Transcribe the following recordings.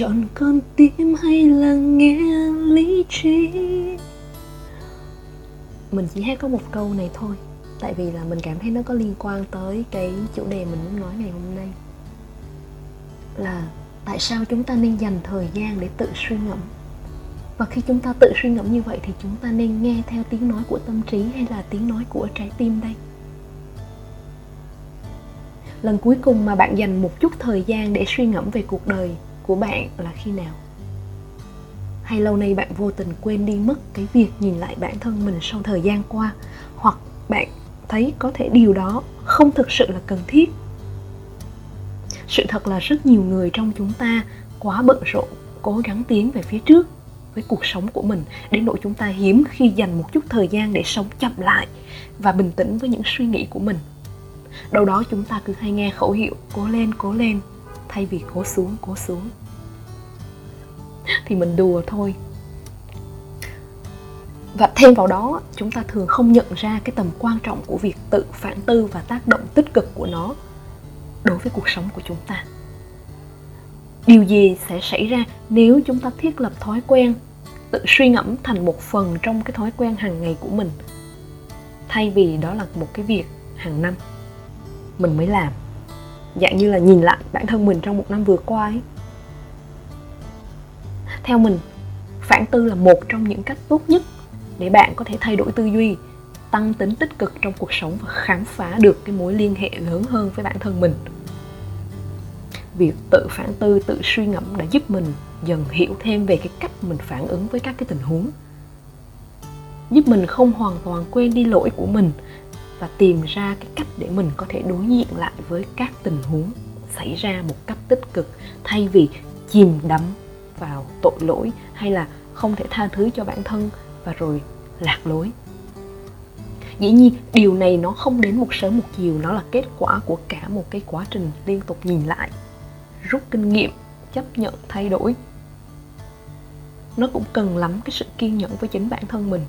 chọn con tim hay là nghe lý trí? Mình chỉ hát có một câu này thôi, tại vì là mình cảm thấy nó có liên quan tới cái chủ đề mình muốn nói ngày hôm nay. Là tại sao chúng ta nên dành thời gian để tự suy ngẫm? Và khi chúng ta tự suy ngẫm như vậy thì chúng ta nên nghe theo tiếng nói của tâm trí hay là tiếng nói của trái tim đây? Lần cuối cùng mà bạn dành một chút thời gian để suy ngẫm về cuộc đời của bạn là khi nào? Hay lâu nay bạn vô tình quên đi mất cái việc nhìn lại bản thân mình sau thời gian qua? Hoặc bạn thấy có thể điều đó không thực sự là cần thiết? Sự thật là rất nhiều người trong chúng ta quá bận rộn, cố gắng tiến về phía trước với cuộc sống của mình đến nỗi chúng ta hiếm khi dành một chút thời gian để sống chậm lại và bình tĩnh với những suy nghĩ của mình. Đâu đó chúng ta cứ hay nghe khẩu hiệu cố lên cố lên thay vì cố xuống cố xuống. Thì mình đùa thôi. Và thêm vào đó, chúng ta thường không nhận ra cái tầm quan trọng của việc tự phản tư và tác động tích cực của nó đối với cuộc sống của chúng ta. Điều gì sẽ xảy ra nếu chúng ta thiết lập thói quen tự suy ngẫm thành một phần trong cái thói quen hàng ngày của mình, thay vì đó là một cái việc hàng năm mình mới làm? Dạng như là nhìn lại bản thân mình trong một năm vừa qua ấy. Theo mình, phản tư là một trong những cách tốt nhất để bạn có thể thay đổi tư duy, tăng tính tích cực trong cuộc sống và khám phá được cái mối liên hệ lớn hơn với bản thân mình. Việc tự phản tư, tự suy ngẫm đã giúp mình dần hiểu thêm về cái cách mình phản ứng với các cái tình huống, giúp mình không hoàn toàn quên đi lỗi của mình và tìm ra cái cách để mình có thể đối diện lại với các tình huống xảy ra một cách tích cực thay vì chìm đắm vào tội lỗi hay là không thể tha thứ cho bản thân và rồi lạc lối. Dĩ nhiên, điều này nó không đến một sớm một chiều, nó là kết quả của cả một cái quá trình liên tục nhìn lại, rút kinh nghiệm, chấp nhận, thay đổi. Nó cũng cần lắm cái sự kiên nhẫn với chính bản thân mình.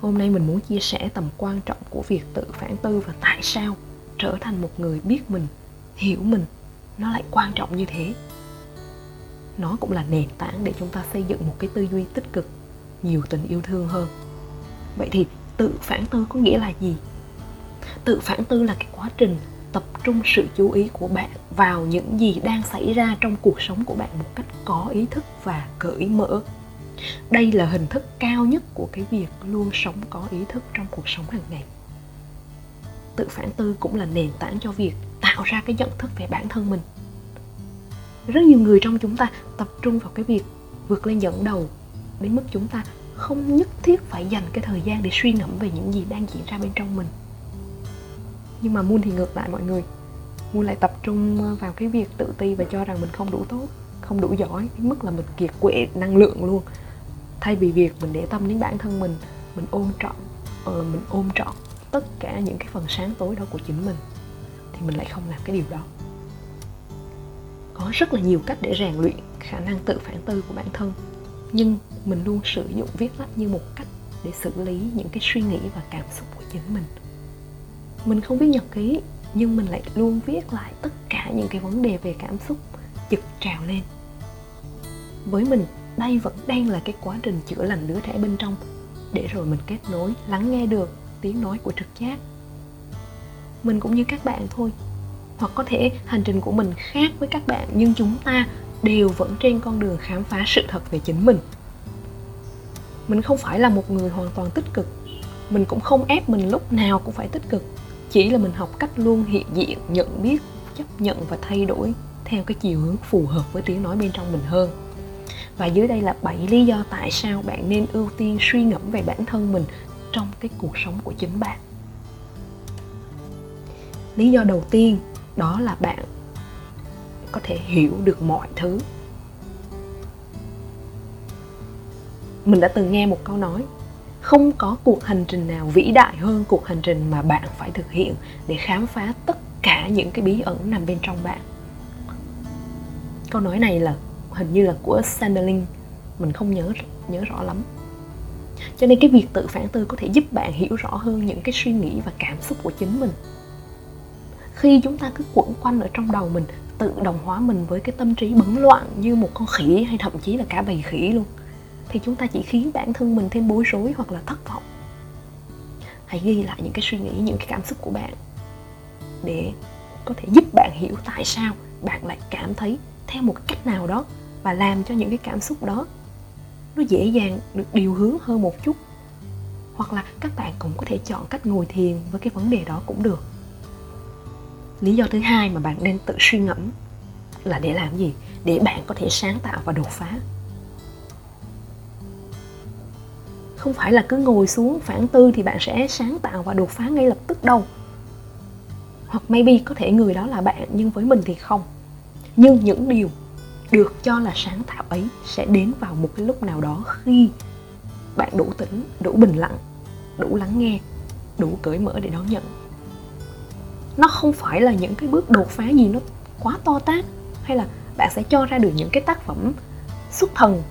Hôm nay mình muốn chia sẻ tầm quan trọng của việc tự phản tư và tại sao trở thành một người biết mình hiểu mình, nó lại quan trọng như thế. Nó cũng là nền tảng để chúng ta xây dựng một cái tư duy tích cực, nhiều tình yêu thương hơn. Vậy thì tự phản tư có nghĩa là gì? Tự phản tư là cái quá trình tập trung sự chú ý của bạn vào những gì đang xảy ra trong cuộc sống của bạn một cách có ý thức và cởi mở. Đây là hình thức cao nhất của cái việc luôn sống có ý thức trong cuộc sống hàng ngày tự phản tư cũng là nền tảng cho việc tạo ra cái nhận thức về bản thân mình. Rất nhiều người trong chúng ta tập trung vào cái việc vượt lên dẫn đầu đến mức chúng ta không nhất thiết phải dành cái thời gian để suy ngẫm về những gì đang diễn ra bên trong mình. Nhưng mà muôn thì ngược lại mọi người muôn lại tập trung vào cái việc tự ti và cho rằng mình không đủ tốt không đủ giỏi đến mức là mình kiệt quệ năng lượng luôn. Thay vì việc mình để tâm đến bản thân mình mình ôm trọn ờ, mình ôm trọn tất cả những cái phần sáng tối đó của chính mình, thì mình lại không làm cái điều đó. Có rất là nhiều cách để rèn luyện khả năng tự phản tư của bản thân, nhưng mình luôn sử dụng viết lách như một cách để xử lý những cái suy nghĩ và cảm xúc của chính mình. Mình không viết nhật ký, nhưng mình lại luôn viết lại tất cả những cái vấn đề về cảm xúc chực trào lên. Với mình, đây vẫn đang là cái quá trình chữa lành đứa trẻ bên trong, để rồi mình kết nối, lắng nghe được tiếng nói của trực giác. Mình cũng như các bạn thôi. Hoặc có thể hành trình của mình khác với các bạn, nhưng chúng ta đều vẫn trên con đường khám phá sự thật về chính mình. Mình không phải là một người hoàn toàn tích cực. Mình cũng không ép mình lúc nào cũng phải tích cực. Chỉ là mình học cách luôn hiện diện, nhận biết, chấp nhận và thay đổi theo cái chiều hướng phù hợp với tiếng nói bên trong mình hơn. Và dưới đây là 7 lý do tại sao bạn nên ưu tiên suy ngẫm về bản thân mình trong cái cuộc sống của chính bạn. Lý do đầu tiên đó là bạn có thể hiểu được mọi thứ. Mình đã từng nghe một câu nói, không có cuộc hành trình nào vĩ đại hơn cuộc hành trình mà bạn phải thực hiện để khám phá tất cả những cái bí ẩn nằm bên trong bạn. Câu nói này là, hình như là của Sanderling, mình không nhớ nhớ rõ lắm cho nên cái việc tự phản tư có thể giúp bạn hiểu rõ hơn những cái suy nghĩ và cảm xúc của chính mình. Khi chúng ta cứ quẩn quanh ở trong đầu mình, tự đồng hóa mình với cái tâm trí bấn loạn như một con khỉ hay thậm chí là cả bầy khỉ luôn, thì chúng ta chỉ khiến bản thân mình thêm bối rối hoặc là thất vọng. Hãy ghi lại những cái suy nghĩ, những cái cảm xúc của bạn để có thể giúp bạn hiểu tại sao bạn lại cảm thấy theo một cách nào đó và làm cho những cái cảm xúc đó nó dễ dàng được điều hướng hơn một chút. Hoặc là các bạn cũng có thể chọn cách ngồi thiền với cái vấn đề đó cũng được. Lý do thứ hai mà bạn nên tự suy ngẫm là để làm gì? Để bạn có thể sáng tạo và đột phá. Không phải là cứ ngồi xuống phản tư thì bạn sẽ sáng tạo và đột phá ngay lập tức đâu. Hoặc maybe có thể người đó là bạn nhưng với mình thì không. Nhưng những điều được cho là sáng tạo ấy sẽ đến vào một cái lúc nào đó khi bạn đủ tỉnh, đủ bình lặng, đủ lắng nghe, đủ cởi mở để đón nhận. Nó không phải là những cái bước đột phá gì nó quá to tát, hay là bạn sẽ cho ra được những cái tác phẩm xuất thần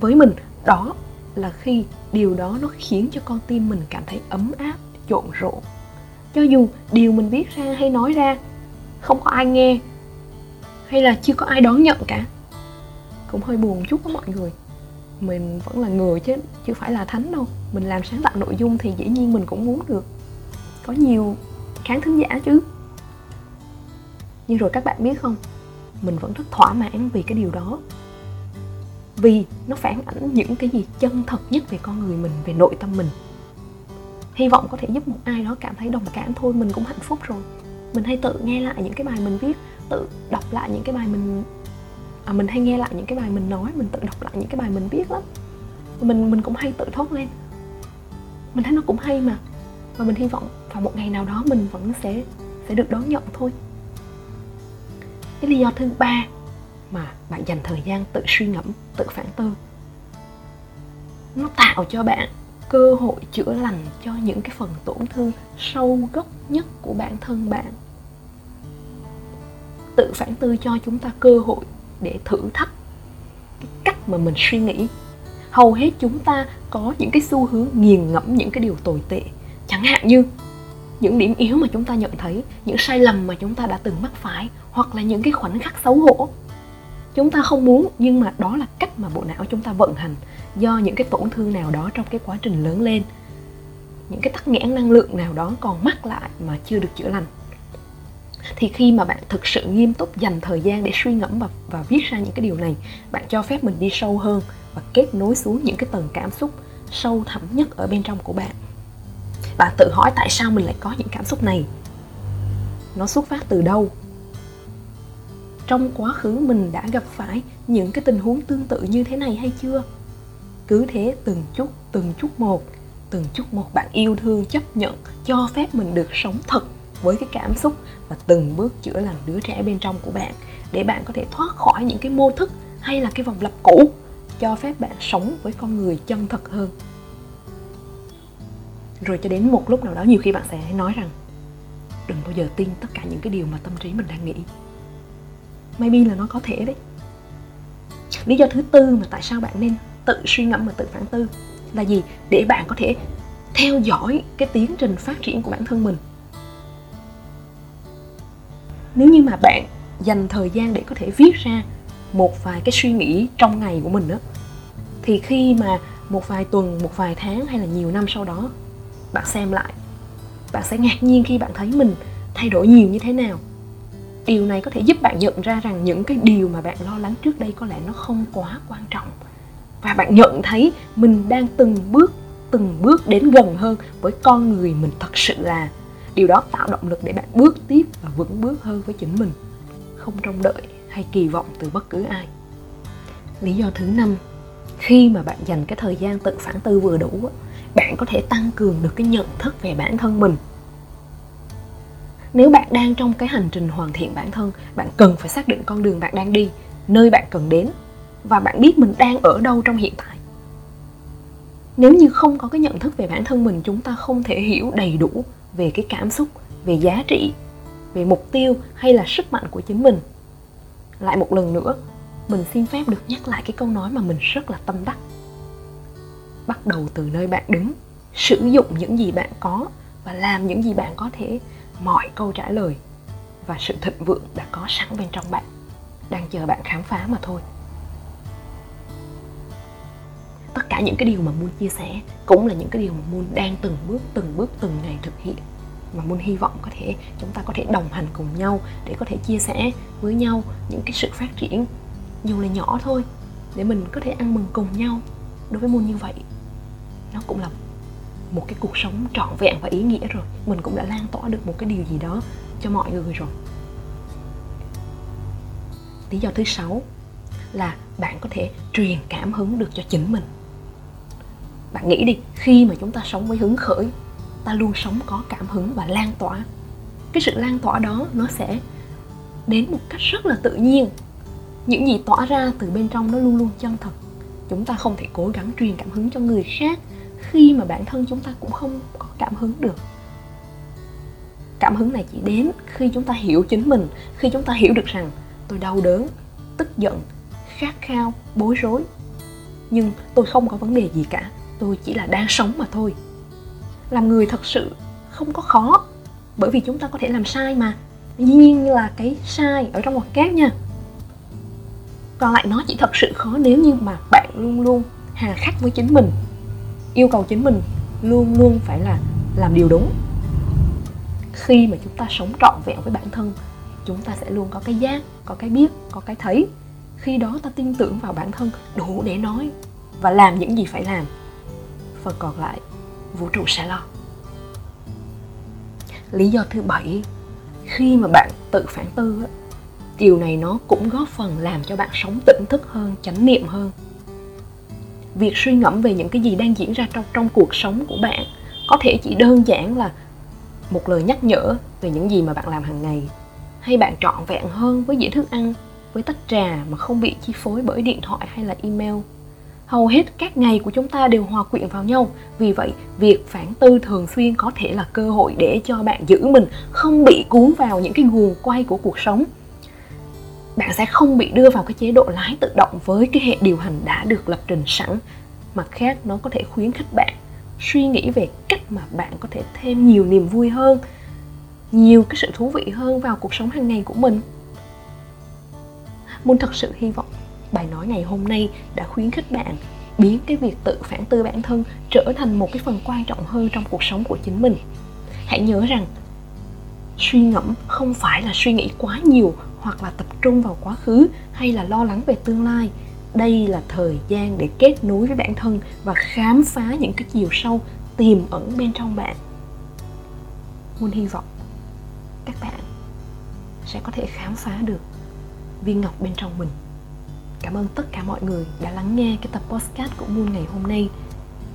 với mình. Đó là khi điều đó nó khiến cho con tim mình cảm thấy ấm áp, trộn rộn. Cho dù điều mình viết ra hay nói ra, không có ai nghe hay là chưa có ai đón nhận cả? Cũng hơi buồn chút đó mọi người. Mình vẫn là người chứ, chưa phải là thánh đâu. Mình làm sáng tạo nội dung thì dĩ nhiên mình cũng muốn được. Có nhiều khán thính giả chứ. Nhưng rồi các bạn biết không? Mình vẫn rất thỏa mãn vì cái điều đó. Vì nó phản ảnh những cái gì chân thật nhất về con người mình, về nội tâm mình. Hy vọng có thể giúp một ai đó cảm thấy đồng cảm thôi, mình cũng hạnh phúc rồi mình hay tự nghe lại những cái bài mình viết tự đọc lại những cái bài mình à, mình hay nghe lại những cái bài mình nói mình tự đọc lại những cái bài mình viết lắm. Mình mình cũng hay tự thốt lên. Mình thấy nó cũng hay mà. Và mình hy vọng vào một ngày nào đó mình vẫn sẽ sẽ được đón nhận thôi. Cái lý do thứ ba mà bạn dành thời gian tự suy ngẫm tự phản tư nó tạo cho bạn cơ hội chữa lành cho những cái phần tổn thương sâu gốc nhất của bản thân bạn. Tự phản tư cho chúng ta cơ hội để thử thách cái cách mà mình suy nghĩ. Hầu hết chúng ta có những cái xu hướng nghiền ngẫm những cái điều tồi tệ. Chẳng hạn như những điểm yếu mà chúng ta nhận thấy, những sai lầm mà chúng ta đã từng mắc phải, hoặc là những cái khoảnh khắc xấu hổ chúng ta không muốn nhưng mà đó là cách mà bộ não chúng ta vận hành do những cái tổn thương nào đó trong cái quá trình lớn lên những cái tắc nghẽn năng lượng nào đó còn mắc lại mà chưa được chữa lành. Thì khi mà bạn thực sự nghiêm túc dành thời gian để suy ngẫm và, và viết ra những cái điều này bạn cho phép mình đi sâu hơn và kết nối xuống những cái tầng cảm xúc sâu thẳm nhất ở bên trong của bạn. Bạn tự hỏi tại sao mình lại có những cảm xúc này? Nó xuất phát từ đâu? Trong quá khứ mình đã gặp phải những cái tình huống tương tự như thế này hay chưa? Cứ thế từng chút từng chút một, từng chút một bạn yêu thương chấp nhận, cho phép mình được sống thật với cái cảm xúc và từng bước chữa lành đứa trẻ bên trong của bạn để bạn có thể thoát khỏi những cái mô thức hay là cái vòng lặp cũ, cho phép bạn sống với con người chân thật hơn. Rồi cho đến một lúc nào đó, nhiều khi bạn sẽ nói rằng, đừng bao giờ tin tất cả những cái điều mà tâm trí mình đang nghĩ maybe là nó có thể đấy. Lý do thứ tư mà tại sao bạn nên tự suy ngẫm và tự phản tư là gì? Để bạn có thể theo dõi cái tiến trình phát triển của bản thân mình. Nếu như mà bạn dành thời gian để có thể viết ra một vài cái suy nghĩ trong ngày của mình đó thì khi mà một vài tuần, một vài tháng hay là nhiều năm sau đó, bạn xem lại, bạn sẽ ngạc nhiên khi bạn thấy mình thay đổi nhiều như thế nào điều này có thể giúp bạn nhận ra rằng những cái điều mà bạn lo lắng trước đây có lẽ nó không quá quan trọng. Và bạn nhận thấy mình đang từng bước từng bước đến gần hơn với con người mình thật sự là. Điều đó tạo động lực để bạn bước tiếp và vững bước hơn với chính mình. Không trông đợi hay kỳ vọng từ bất cứ ai. Lý do thứ năm, khi mà bạn dành cái thời gian tự phản tư vừa đủ bạn có thể tăng cường được cái nhận thức về bản thân mình nếu bạn đang trong cái hành trình hoàn thiện bản thân, bạn cần phải xác định con đường bạn đang đi, nơi bạn cần đến và bạn biết mình đang ở đâu trong hiện tại. Nếu như không có cái nhận thức về bản thân mình, chúng ta không thể hiểu đầy đủ về cái cảm xúc, về giá trị, về mục tiêu hay là sức mạnh của chính mình. Lại một lần nữa, mình xin phép được nhắc lại cái câu nói mà mình rất là tâm đắc. Bắt đầu từ nơi bạn đứng, sử dụng những gì bạn có và làm những gì bạn có thể mọi câu trả lời và sự thịnh vượng đã có sẵn bên trong bạn. Đang chờ bạn khám phá mà thôi. Tất cả những cái điều mà muôn chia sẻ cũng là những cái điều mà muôn đang từng bước từng bước, từng ngày thực hiện. Và muôn hy vọng có thể chúng ta có thể đồng hành cùng nhau để có thể chia sẻ với nhau những cái sự phát triển dù là nhỏ thôi, để mình có thể ăn mừng cùng nhau. Đối với muôn như vậy, nó cũng là một cái cuộc sống trọn vẹn và ý nghĩa rồi. Mình cũng đã lan tỏa được một cái điều gì đó cho mọi người rồi. Lý do thứ sáu là bạn có thể truyền cảm hứng được cho chính mình. Bạn nghĩ đi, khi mà chúng ta sống với hứng khởi, ta luôn sống có cảm hứng và lan tỏa. Cái sự lan tỏa đó nó sẽ đến một cách rất là tự nhiên. Những gì tỏa ra từ bên trong nó luôn luôn chân thật. Chúng ta không thể cố gắng truyền cảm hứng cho người khác khi mà bản thân chúng ta cũng không có cảm hứng được. Cảm hứng này chỉ đến khi chúng ta hiểu chính mình, khi chúng ta hiểu được rằng tôi đau đớn, tức giận, khát khao, bối rối. Nhưng tôi không có vấn đề gì cả, tôi chỉ là đang sống mà thôi. Làm người thật sự không có khó, bởi vì chúng ta có thể làm sai mà. Dĩ nhiên là cái sai ở trong một kép nha. Còn lại nó chỉ thật sự khó nếu như mà bạn luôn luôn hà khắc với chính mình yêu cầu chính mình luôn luôn phải là làm điều đúng. Khi mà chúng ta sống trọn vẹn với bản thân, chúng ta sẽ luôn có cái giác, có cái biết, có cái thấy. Khi đó ta tin tưởng vào bản thân, đủ để nói và làm những gì phải làm. Phần còn lại, vũ trụ sẽ lo. Lý do thứ bảy, khi mà bạn tự phản tư điều này nó cũng góp phần làm cho bạn sống tỉnh thức hơn, chánh niệm hơn việc suy ngẫm về những cái gì đang diễn ra trong trong cuộc sống của bạn. Có thể chỉ đơn giản là một lời nhắc nhở về những gì mà bạn làm hàng ngày. Hay bạn trọn vẹn hơn với dĩa thức ăn, với tách trà mà không bị chi phối bởi điện thoại hay là email. Hầu hết các ngày của chúng ta đều hòa quyện vào nhau. Vì vậy, việc phản tư thường xuyên có thể là cơ hội để cho bạn giữ mình, không bị cuốn vào những cái guồng quay của cuộc sống bạn sẽ không bị đưa vào cái chế độ lái tự động với cái hệ điều hành đã được lập trình sẵn. Mặt khác, nó có thể khuyến khích bạn suy nghĩ về cách mà bạn có thể thêm nhiều niềm vui hơn, nhiều cái sự thú vị hơn vào cuộc sống hàng ngày của mình. Muốn thật sự hy vọng, bài nói ngày hôm nay đã khuyến khích bạn biến cái việc tự phản tư bản thân trở thành một cái phần quan trọng hơn trong cuộc sống của chính mình. Hãy nhớ rằng, suy ngẫm không phải là suy nghĩ quá nhiều hoặc là tập trung vào quá khứ hay là lo lắng về tương lai. Đây là thời gian để kết nối với bản thân và khám phá những cái chiều sâu tiềm ẩn bên trong bạn. Muốn hy vọng các bạn sẽ có thể khám phá được viên ngọc bên trong mình. Cảm ơn tất cả mọi người đã lắng nghe cái tập podcast của Moon ngày hôm nay.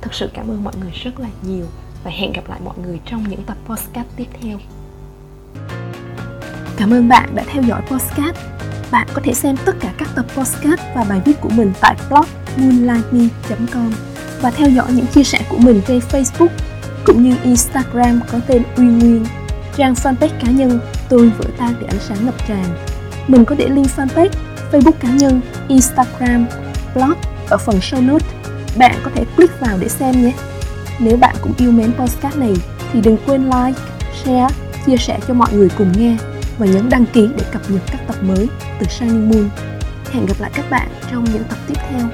Thật sự cảm ơn mọi người rất là nhiều và hẹn gặp lại mọi người trong những tập podcast tiếp theo. Cảm ơn bạn đã theo dõi podcast. Bạn có thể xem tất cả các tập podcast và bài viết của mình tại blog moonlightme.com và theo dõi những chia sẻ của mình trên Facebook cũng như Instagram có tên Uy Nguyên. Trang fanpage cá nhân tôi vỡ tan để ánh sáng ngập tràn. Mình có để link fanpage, Facebook cá nhân, Instagram, blog ở phần show note. Bạn có thể click vào để xem nhé. Nếu bạn cũng yêu mến podcast này thì đừng quên like, share, chia sẻ cho mọi người cùng nghe và nhấn đăng ký để cập nhật các tập mới từ Shining Moon. Hẹn gặp lại các bạn trong những tập tiếp theo.